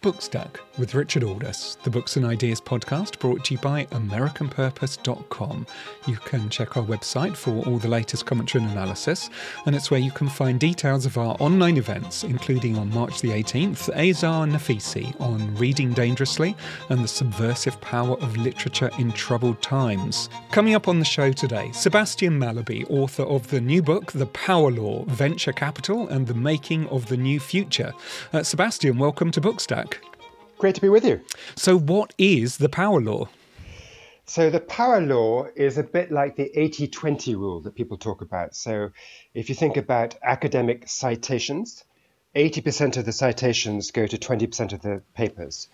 Bookstack with Richard Aldous, the Books and Ideas podcast brought to you by AmericanPurpose.com. You can check our website for all the latest commentary and analysis, and it's where you can find details of our online events, including on March the 18th, Azar Nafisi on Reading Dangerously and the Subversive Power of Literature in Troubled Times. Coming up on the show today, Sebastian Mallaby, author of the new book, The Power Law Venture Capital and the Making of the New Future. Uh, Sebastian, welcome to Bookstack. Great to be with you. So, what is the power law? So, the power law is a bit like the 80 20 rule that people talk about. So, if you think about academic citations, 80% of the citations go to 20% of the papers.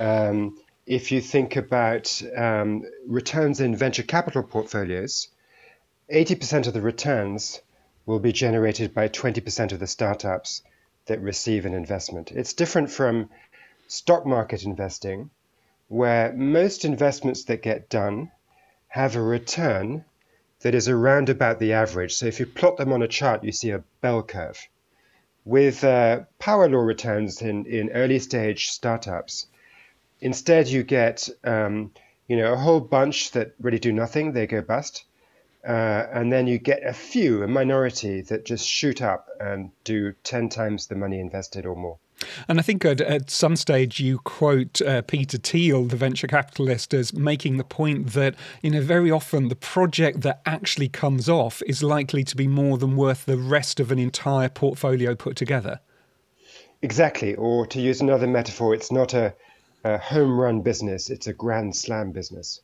Um, if you think about um, returns in venture capital portfolios, 80% of the returns will be generated by 20% of the startups that receive an investment. It's different from stock market investing, where most investments that get done have a return that is around about the average. So if you plot them on a chart, you see a bell curve. With uh, power law returns in, in early stage startups, instead you get um, you know a whole bunch that really do nothing, they go bust. Uh, and then you get a few, a minority that just shoot up and do 10 times the money invested or more. And I think at, at some stage you quote uh, Peter Thiel, the venture capitalist, as making the point that you know very often the project that actually comes off is likely to be more than worth the rest of an entire portfolio put together. Exactly, or to use another metaphor, it's not a, a home run business; it's a grand slam business.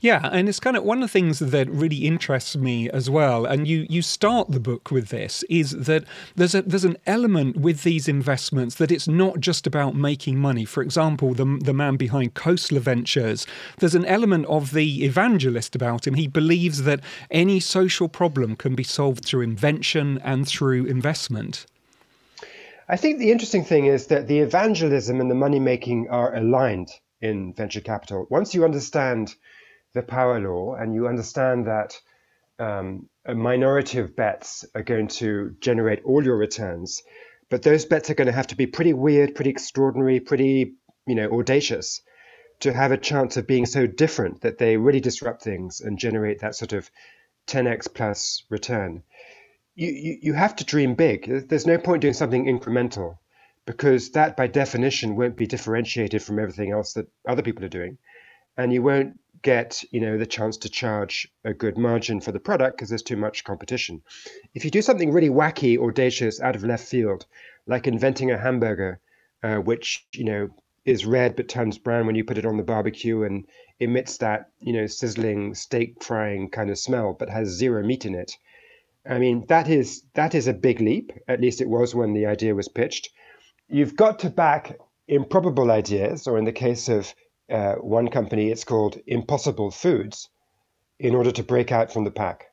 Yeah, and it's kind of one of the things that really interests me as well. And you you start the book with this is that there's a there's an element with these investments that it's not just about making money. For example, the the man behind Khosla Ventures, there's an element of the evangelist about him. He believes that any social problem can be solved through invention and through investment. I think the interesting thing is that the evangelism and the money making are aligned in venture capital. Once you understand the power law and you understand that um, a minority of bets are going to generate all your returns, but those bets are going to have to be pretty weird, pretty extraordinary, pretty you know audacious to have a chance of being so different that they really disrupt things and generate that sort of 10x plus return. You, you, you have to dream big. There's no point doing something incremental because that by definition won't be differentiated from everything else that other people are doing. And you won't get you know the chance to charge a good margin for the product because there's too much competition. If you do something really wacky audacious out of left field like inventing a hamburger uh, which you know is red but turns brown when you put it on the barbecue and emits that you know sizzling steak frying kind of smell but has zero meat in it i mean that is that is a big leap. At least it was when the idea was pitched you've got to back improbable ideas or in the case of uh, one company, it's called Impossible Foods, in order to break out from the pack.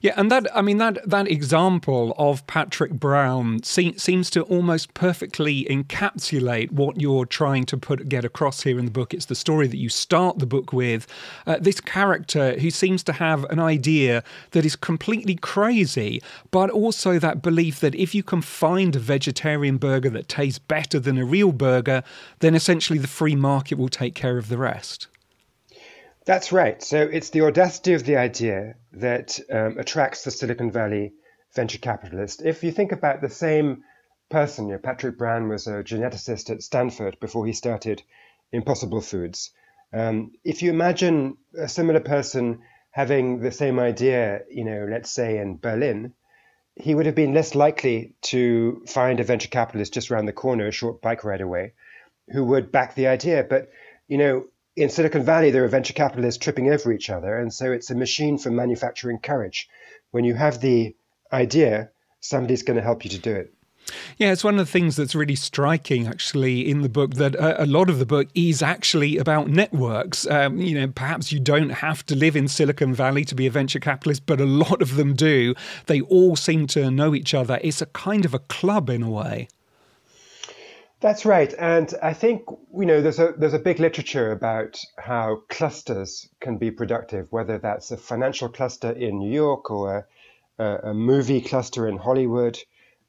Yeah, and that I mean that that example of Patrick Brown se- seems to almost perfectly encapsulate what you're trying to put get across here in the book. It's the story that you start the book with. Uh, this character who seems to have an idea that is completely crazy, but also that belief that if you can find a vegetarian burger that tastes better than a real burger, then essentially the free market will take care of the rest. That's right. So it's the audacity of the idea that um, attracts the Silicon Valley venture capitalist. If you think about the same person, you know, Patrick Brown was a geneticist at Stanford before he started Impossible Foods. Um, if you imagine a similar person having the same idea, you know, let's say in Berlin, he would have been less likely to find a venture capitalist just around the corner, a short bike ride away, who would back the idea. But you know, in Silicon Valley, there are venture capitalists tripping over each other. And so it's a machine for manufacturing courage. When you have the idea, somebody's going to help you to do it. Yeah, it's one of the things that's really striking, actually, in the book. That a, a lot of the book is actually about networks. Um, you know, perhaps you don't have to live in Silicon Valley to be a venture capitalist, but a lot of them do. They all seem to know each other. It's a kind of a club in a way. That's right, and I think you know there's a there's a big literature about how clusters can be productive, whether that's a financial cluster in New York or a, a, movie cluster in Hollywood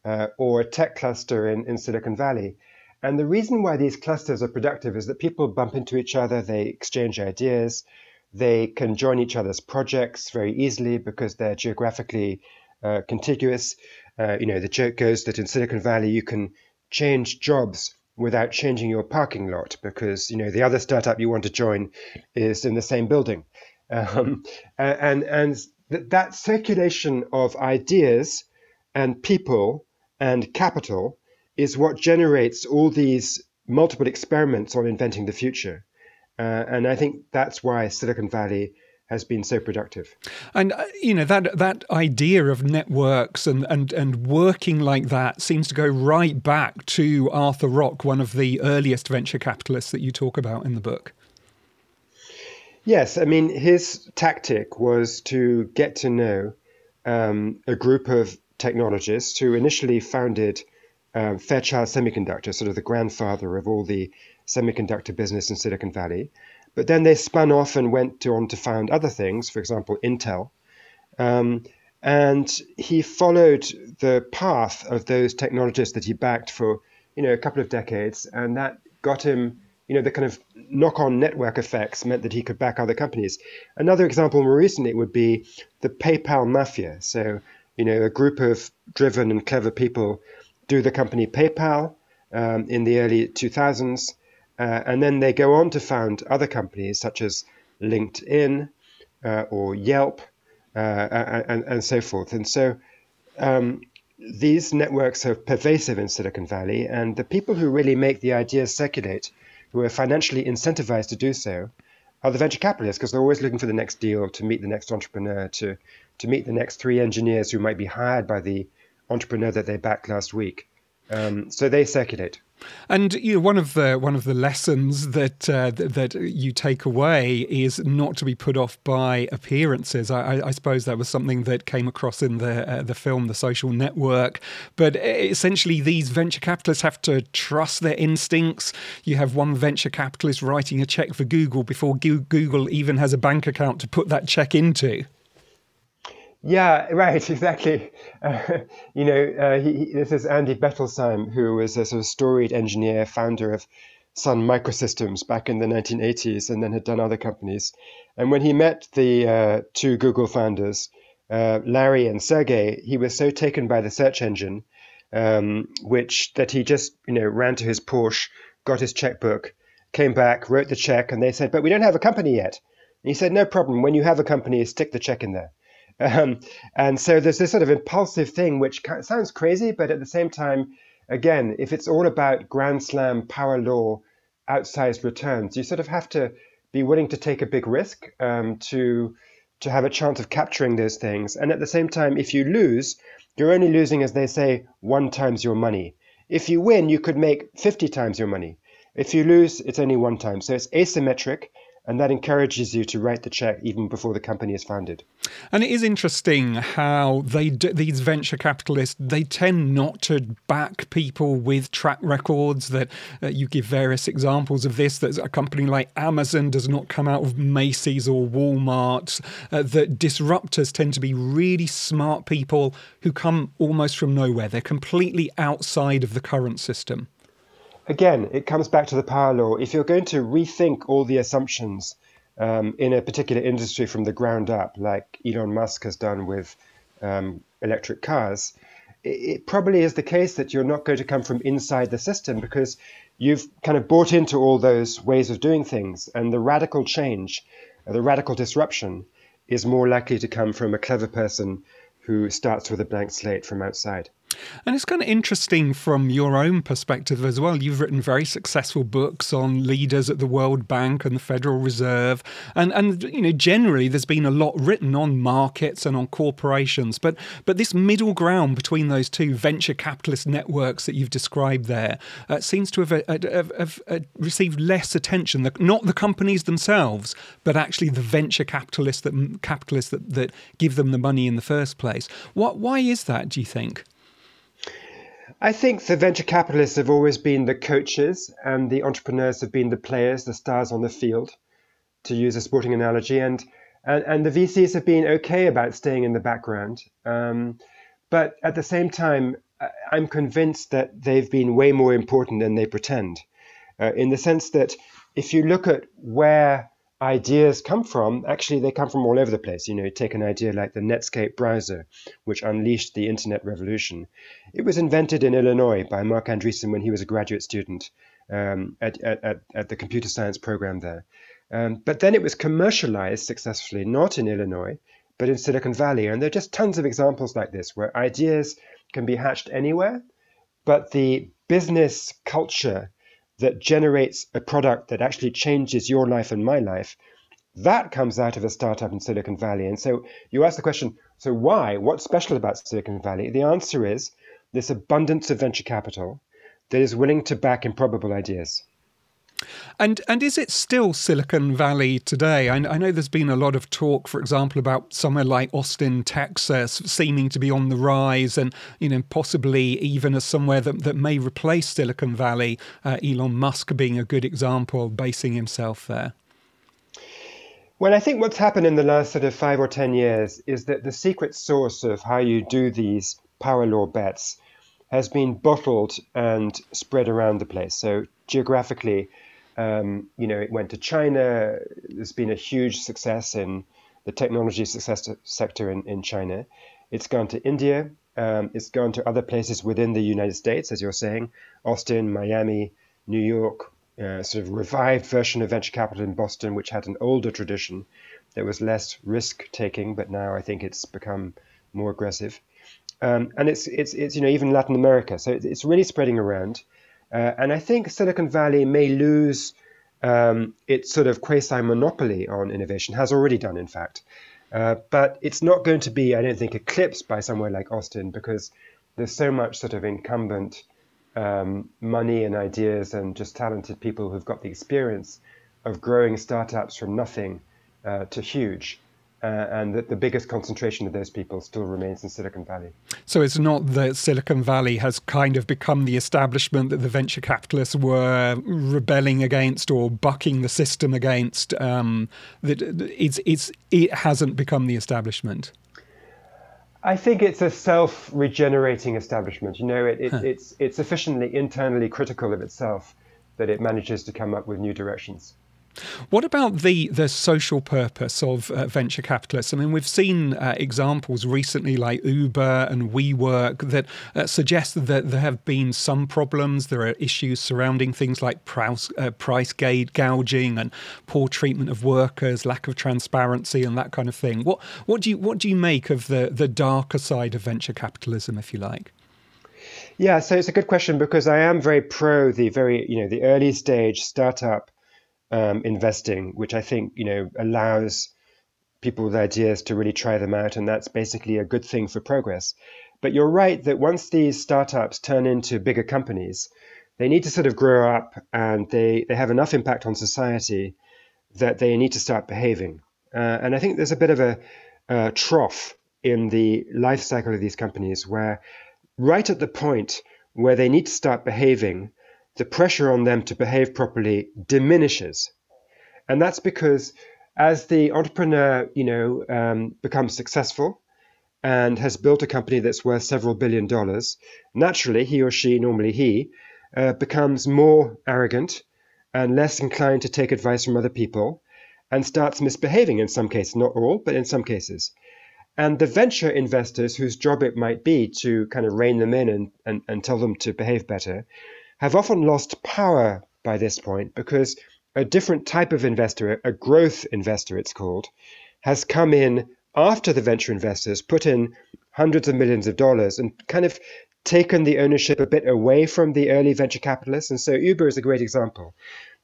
uh, or a tech cluster in, in Silicon Valley. And the reason why these clusters are productive is that people bump into each other, they exchange ideas, they can join each other's projects very easily because they're geographically uh, contiguous. Uh, you know, the joke goes that in Silicon Valley you can change jobs without changing your parking lot because you know the other startup you want to join is in the same building, um, and and that circulation of ideas and people and capital is what generates all these multiple experiments on inventing the future. Uh, and I think that's why Silicon Valley has been so productive. And uh, you know that that idea of networks and, and and working like that seems to go right back to Arthur Rock, one of the earliest venture capitalists that you talk about in the book. Yes, I mean his tactic was to get to know um, a group of technologists who initially founded um, Fairchild Semiconductor, sort of the grandfather of all the semiconductor business in Silicon Valley. But then they spun off and went on to found other things, for example, Intel. Um, and he followed the path of those technologists that he backed for, you know, a couple of decades, and that got him, you know, the kind of knock-on network effects meant that he could back other companies. Another example more recently would be the PayPal mafia. So, you know, a group of driven and clever people do the company PayPal um, in the early 2000s. Uh, and then they go on to found other companies such as LinkedIn uh, or Yelp uh, and, and, so forth. And so um, these networks are pervasive in Silicon Valley, and the people who really make the ideas circulate, who are financially incentivized to do so, are the venture capitalists because they're always looking for the next deal to meet the next entrepreneur, to, to meet the next three engineers who might be hired by the entrepreneur that they backed last week. Um, so they circulate. And you know, one of the one of the lessons that uh, that you take away is not to be put off by appearances. I, I suppose that was something that came across in the uh, the film, The Social Network. But essentially, these venture capitalists have to trust their instincts. You have one venture capitalist writing a check for Google before Google even has a bank account to put that check into. Yeah, right, exactly. Uh, you know, uh, he, he, this is Andy Bechtolsheim, who was a sort of storied engineer, founder of Sun Microsystems back in the 1980s, and then had done other companies. And when he met the uh, two Google founders, uh, Larry and Sergey, he was so taken by the search engine, um, which that he just you know ran to his Porsche, got his checkbook, came back, wrote the check, and they said, "But we don't have a company yet." And he said, "No problem. When you have a company, stick the check in there." Um, and so there's this sort of impulsive thing, which sounds crazy, but at the same time, again, if it's all about grand slam power law, outsized returns, you sort of have to be willing to take a big risk um, to to have a chance of capturing those things. And at the same time, if you lose, you're only losing, as they say, one times your money. If you win, you could make 50 times your money. If you lose, it's only one time. So it's asymmetric and that encourages you to write the check even before the company is founded. And it is interesting how they do, these venture capitalists they tend not to back people with track records. That uh, you give various examples of this. That a company like Amazon does not come out of Macy's or Walmart. Uh, that disruptors tend to be really smart people who come almost from nowhere. They're completely outside of the current system again, it comes back to the power law. If you're going to rethink all the assumptions um, in a particular industry from the ground up, like Elon Musk has done with um, electric cars, it, it probably is the case that you're not going to come from inside the system because you've kind of bought into all those ways of doing things. And the radical change, the radical disruption, is more likely to come from a clever person who starts with a blank slate from outside. And it's kind of interesting from your own perspective as well. You've written very successful books on leaders at the World Bank and the Federal Reserve, and and you know generally there's been a lot written on markets and on corporations, but but this middle ground between those two venture capitalist networks that you've described there uh, seems to have, uh, have, have, have, received less attention. Not the companies themselves, but actually the venture capitalists that capitalists that, that give them the money in the first place. What why is that? Do you think? I think the venture capitalists have always been the coaches and the entrepreneurs have been the players, the stars on the field, to use a sporting analogy. And, and, and the VCs have been okay about staying in the background. Um, but at the same time, I'm convinced that they've been way more important than they pretend, uh, in the sense that if you look at where ideas come from, actually they come from all over the place. You know, take an idea like the Netscape browser, which unleashed the internet revolution. It was invented in Illinois by Marc Andreessen when he was a graduate student um, at, at, at the computer science program there. Um, but then it was commercialized successfully, not in Illinois, but in Silicon Valley. And there are just tons of examples like this where ideas can be hatched anywhere, but the business culture that generates a product that actually changes your life and my life, that comes out of a startup in Silicon Valley. And so you ask the question so why? What's special about Silicon Valley? The answer is this abundance of venture capital that is willing to back improbable ideas. And and is it still Silicon Valley today? I, I, know there's been a lot of talk, for example, about somewhere like Austin, Texas, seeming to be on the rise, and you know possibly even as somewhere that, that may replace Silicon Valley. Uh, Elon Musk being a good example, basing himself there. Well, I think what's happened in the last sort of five or ten years is that the secret source of how you do these power law bets has been bottled and spread around the place. So geographically, um, you know, it went to China. There's been a huge success in the technology success sector in, in China. It's gone to India. Um, it's gone to other places within the United States, as you're saying, Austin, Miami, New York, uh, sort of revived version of venture capital in Boston, which had an older tradition that was less risk taking, but now I think it's become more aggressive. Um, and it's, it's, it's, you know, even Latin America. So it's really spreading around. Uh, and I think Silicon Valley may lose um, its sort of quasi monopoly on innovation, has already done, in fact. Uh, but it's not going to be, I don't think, eclipsed by somewhere like Austin because there's so much sort of incumbent um, money and ideas and just talented people who've got the experience of growing startups from nothing uh, to huge uh, and that the biggest concentration of those people still remains in Silicon Valley. So it's not that Silicon Valley has kind of become the establishment that the venture capitalists were rebelling against or bucking the system against. Um, that it's, it's, it hasn't become the establishment. I think it's a self-regenerating establishment. You know, it, it, huh. it's it's sufficiently internally critical of itself that it manages to come up with new directions. What about the the social purpose of uh, venture capitalists? I mean, we've seen uh, examples recently like Uber and WeWork that uh, suggest that there have been some problems. There are issues surrounding things like price, uh, price gouging and poor treatment of workers, lack of transparency, and that kind of thing. What what do you what do you make of the the darker side of venture capitalism, if you like? Yeah, so it's a good question because I am very pro the very you know the early stage startup um, investing, which I think you know allows people with ideas to really try them out, and that's basically a good thing for progress. But you're right that once these startups turn into bigger companies, they need to sort of grow up and they, they have enough impact on society that they need to start behaving. Uh, and I think there's a bit of a, a trough in the life cycle of these companies where, right at the point where they need to start behaving, the pressure on them to behave properly diminishes. And that's because as the entrepreneur, you know, um, becomes successful and has built a company that's worth several billion dollars, naturally he or she, normally he, uh, becomes more arrogant and less inclined to take advice from other people and starts misbehaving in some cases, not all, but in some cases. And the venture investors, whose job it might be to kind of rein them in and, and, and tell them to behave better, have often lost power by this point because a different type of investor, a growth investor it's called, has come in after the venture investors put in hundreds of millions of dollars and kind of taken the ownership a bit away from the early venture capitalists. And so Uber is a great example.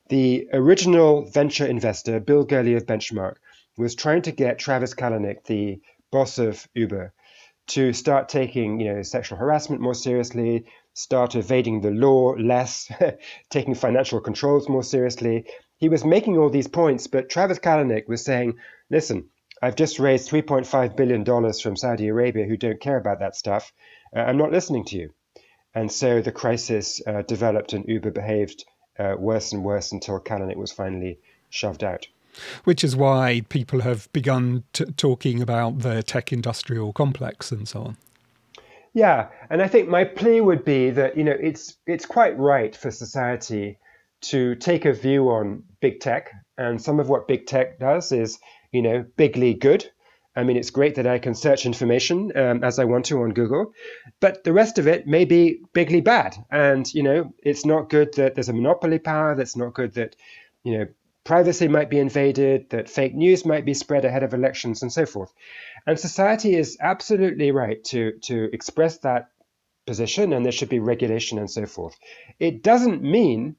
The original venture investor, Bill Gurley of Benchmark, was trying to get Travis Kalanick, the boss of Uber, to start taking you know sexual harassment more seriously, start evading the law less, taking financial controls more seriously. He was making all these points, but Travis Kalanick was saying, listen, I've just raised $3.5 billion from Saudi Arabia who don't care about that stuff. Uh, I'm not listening to you. And so the crisis uh, developed and Uber behaved uh, worse and worse until Kalanick was finally shoved out. Which is why people have begun t- talking about the tech industrial complex and so on. Yeah, and I think my plea would be that you know it's it's quite right for society to take a view on big tech, and some of what big tech does is you know bigly good. I mean, it's great that I can search information um, as I want to on Google, but the rest of it may be bigly bad. And you know, it's not good that there's a monopoly power. That's not good that you know privacy might be invaded, that fake news might be spread ahead of elections, and so forth. And society is absolutely right to, to express that position, and there should be regulation and so forth. It doesn't mean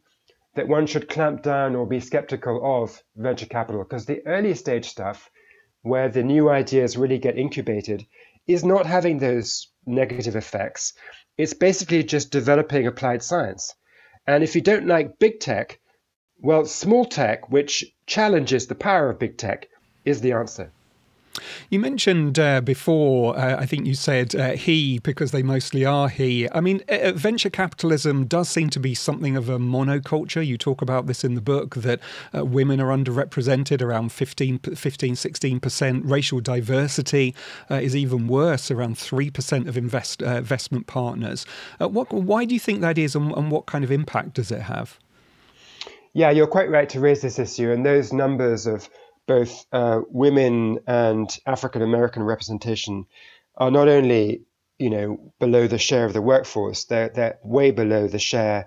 that one should clamp down or be skeptical of venture capital, because the early stage stuff, where the new ideas really get incubated, is not having those negative effects. It's basically just developing applied science. And if you don't like big tech, well, small tech, which challenges the power of big tech, is the answer. You mentioned uh, before, uh, I think you said uh, he because they mostly are he. I mean, uh, uh, venture capitalism does seem to be something of a monoculture. You talk about this in the book that uh, women are underrepresented around 15, 15 16%. Racial diversity is even worse, around 3% of invest, investment partners. what, why do you think that is, and, and what kind of impact does it have? Yeah, you're quite right to raise this issue, and those numbers of both uh, women and African American representation are not only you know below the share of the workforce, they're they're way below the share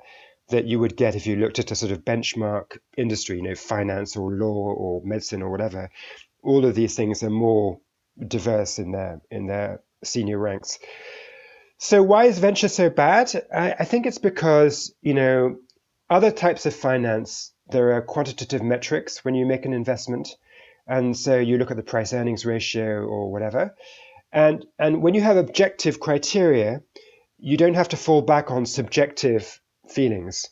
that you would get if you looked at a sort of benchmark industry, you know, finance or law or medicine or whatever. All of these things are more diverse in their in their senior ranks. So why is venture so bad? I, I think it's because you know other types of finance, there are quantitative metrics when you make an investment. And so you look at the price earnings ratio or whatever. And, and when you have objective criteria, you don't have to fall back on subjective feelings.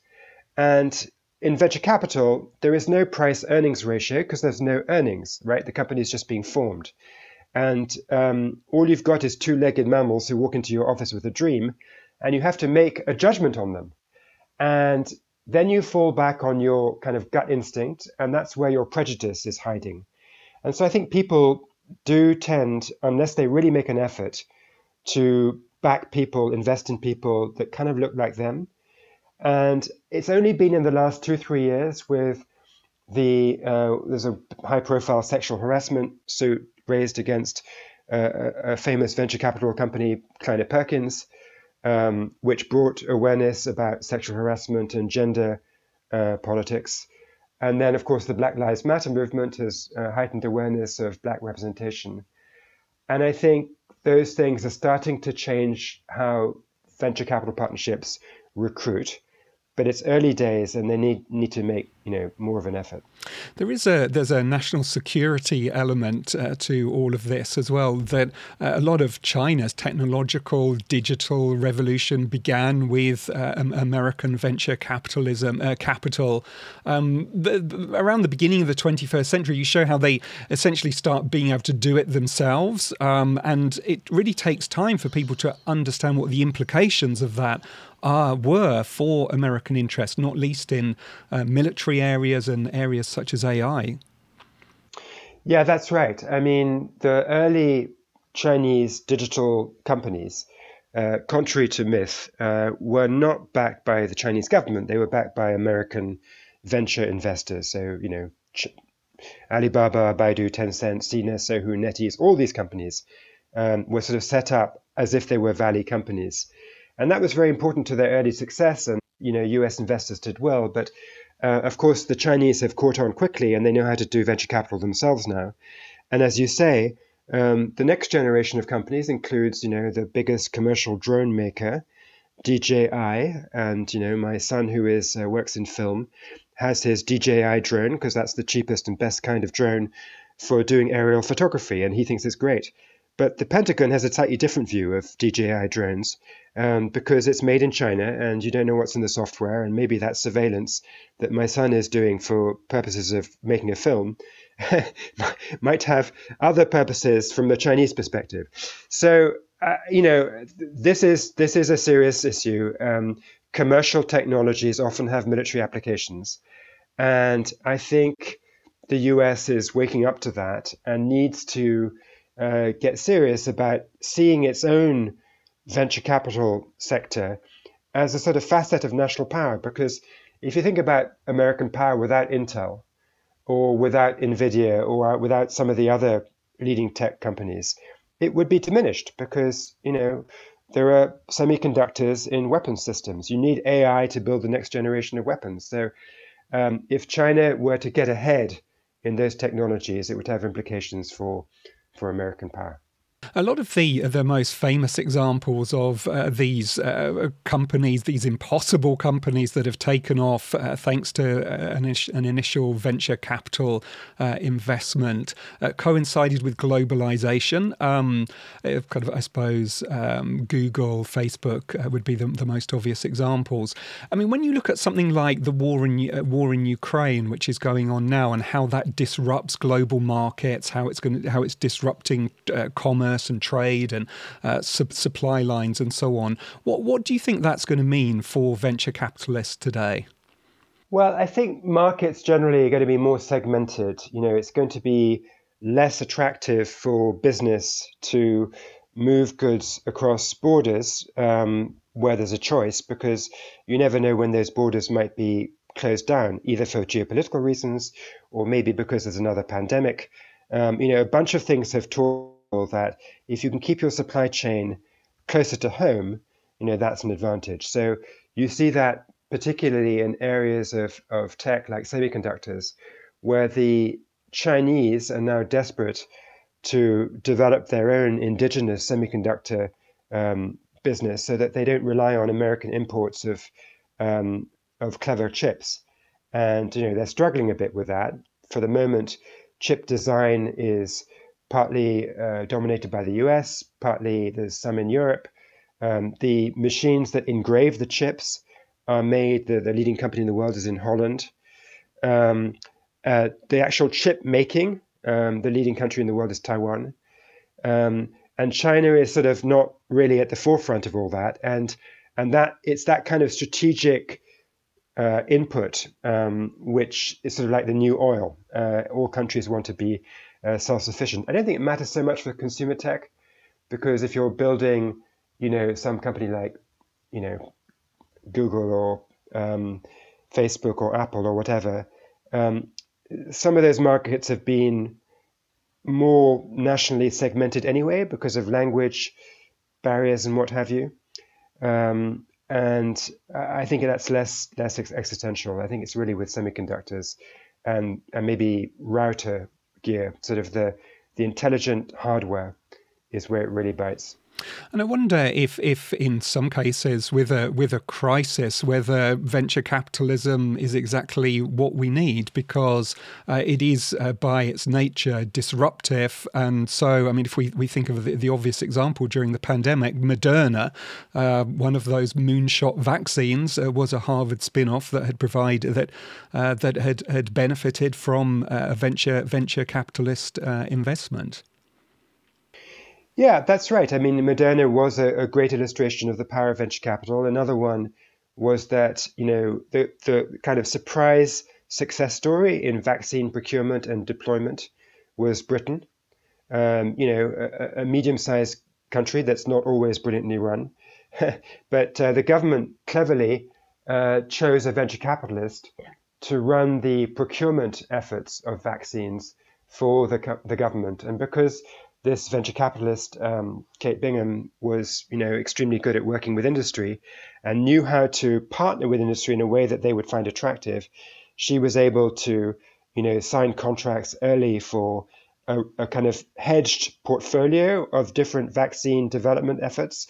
And in venture capital, there is no price earnings ratio because there's no earnings, right? The company is just being formed. And um, all you've got is two legged mammals who walk into your office with a dream, and you have to make a judgment on them. And then you fall back on your kind of gut instinct, and that's where your prejudice is hiding. And so I think people do tend, unless they really make an effort, to back people, invest in people that kind of look like them. And it's only been in the last two, three years with the uh, there's a high-profile sexual harassment suit raised against uh, a famous venture capital company, Kleiner Perkins, um, which brought awareness about sexual harassment and gender uh, politics. And then, of course, the Black Lives Matter movement has uh, heightened awareness of black representation. And I think those things are starting to change how venture capital partnerships recruit but it's early days and they need need to make you know more of an effort. There is a there's a national security element uh, to all of this as well that uh, a lot of China's technological digital revolution began with uh, American venture capitalism uh, capital. Um, the, around the beginning of the 21st century you show how they essentially start being able to do it themselves um, and it really takes time for people to understand what the implications of that are were for American interests, not least in uh, military areas and areas such as AI. Yeah, that's right. I mean, the early Chinese digital companies, uh, contrary to myth, uh, were not backed by the Chinese government. They were backed by American venture investors. So, you know, Ch- Alibaba, Baidu, Tencent, Sina, Sohu, NetEase, all these companies um, were sort of set up as if they were valley companies. And that was very important to their early success. And, you know, US investors did well. But uh, of course, the Chinese have caught on quickly and they know how to do venture capital themselves now. And as you say, um, the next generation of companies includes, you know, the biggest commercial drone maker, DJI, and you know, my son who is uh, works in film has his DJI drone because that's the cheapest and best kind of drone for doing aerial photography, and he thinks it's great. But the Pentagon has a slightly different view of DJI drones um, because it's made in China and you don't know what's in the software. And maybe that surveillance that my son is doing for purposes of making a film might have other purposes from the Chinese perspective. So, uh, you know, this is this is a serious issue. Um, commercial technologies often have military applications, and I think the U.S. is waking up to that and needs to uh, get serious about seeing its own venture capital sector as a sort of facet of national power because if you think about American power without Intel or without Nvidia or without some of the other leading tech companies, it would be diminished because, you know, there are semiconductors in weapon systems. You need AI to build the next generation of weapons. So um, if China were to get ahead in those technologies, it would have implications for, for American power. A lot of the the most famous examples of uh, these uh, companies, these impossible companies that have taken off uh, thanks to uh, an, an, initial venture capital uh, investment, uh, coincided with globalization. Um, kind of, I suppose, um, Google, Facebook would be the, the, most obvious examples. I mean, when you look at something like the war in war in Ukraine, which is going on now, and how that disrupts global markets, how it's going, how it's disrupting commerce commerce and trade and uh, su- supply lines and so on. What what do you think that's going to mean for venture capitalists today? Well, I think markets generally are going to be more segmented. You know, it's going to be less attractive for business to move goods across borders um, where there's a choice because you never know when those borders might be closed down, either for geopolitical reasons or maybe because there's another pandemic. Um, you know, a bunch of things have taught that if you can keep your supply chain closer to home, you know, that's an advantage. So you see that particularly in areas of, of tech like semiconductors, where the Chinese are now desperate to develop their own indigenous semiconductor um, business so that they don't rely on American imports of um, of clever chips. And you know they're struggling a bit with that. For the moment, chip design is partly uh, dominated by the US, partly there's some in Europe. Um, the machines that engrave the chips are made, the, the leading company in the world is in Holland. Um, uh, the actual chip making, um, the leading country in the world is Taiwan. Um, and China is sort of not really at the forefront of all that. And, and that it's that kind of strategic uh, input, um, which is sort of like the new oil. Uh, all countries want to be uh, self-sufficient. I don't think it matters so much for consumer tech because if you're building, you know, some company like, you know, Google or um, Facebook or Apple or whatever, um, some of those markets have been more nationally segmented anyway because of language barriers and what have you. Um, and I think that's less less existential. I think it's really with semiconductors and and maybe router gear, sort of the the intelligent hardware is where it really bites. And I wonder if, if in some cases, with a with a crisis, whether venture capitalism is exactly what we need, because uh, it is uh, by its nature disruptive. And so, I mean, if we, we think of the, the obvious example during the pandemic, Moderna, uh, one of those moonshot vaccines, uh, was a Harvard spin-off that had provided that uh, that had had benefited from uh, a venture venture capitalist investment. Yeah, that's right. I mean, Moderna was a, a, great illustration of the power of venture capital. Another one was that, you know, the, the kind of surprise success story in vaccine procurement and deployment was Britain. Um, you know, a, a medium sized country that's not always brilliantly run. but uh, the government cleverly uh, chose a venture capitalist to run the procurement efforts of vaccines for the, the government. And because this venture capitalist, um, Kate Bingham, was you know extremely good at working with industry and knew how to partner with industry in a way that they would find attractive. She was able to you know sign contracts early for a, a kind of hedged portfolio of different vaccine development efforts.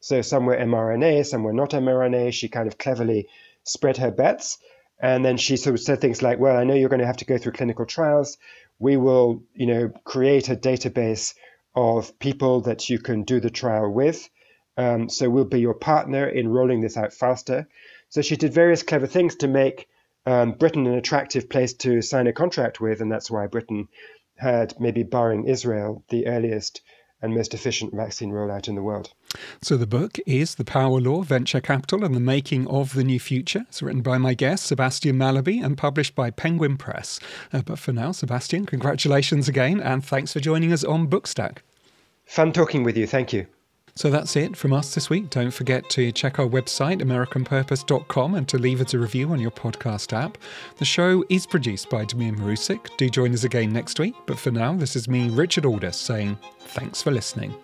So some were mRNA, some were not mRNA. She kind of cleverly spread her bets. And then she sort of said things like, well, I know you're going to have to go through clinical trials we will, you know, create a database of people that you can do the trial with. Um, so we'll be your partner in rolling this out faster. So she did various clever things to make um, Britain an attractive place to sign a contract with, and that's why Britain had, maybe barring Israel, the earliest and most efficient vaccine rollout in the world. So, the book is The Power Law Venture Capital and the Making of the New Future. It's written by my guest, Sebastian Mallaby, and published by Penguin Press. Uh, but for now, Sebastian, congratulations again, and thanks for joining us on Bookstack. Fun talking with you. Thank you. So that's it from us this week. Don't forget to check our website, AmericanPurpose.com, and to leave us a review on your podcast app. The show is produced by Damir Marusic. Do join us again next week. But for now, this is me, Richard Aldous, saying thanks for listening.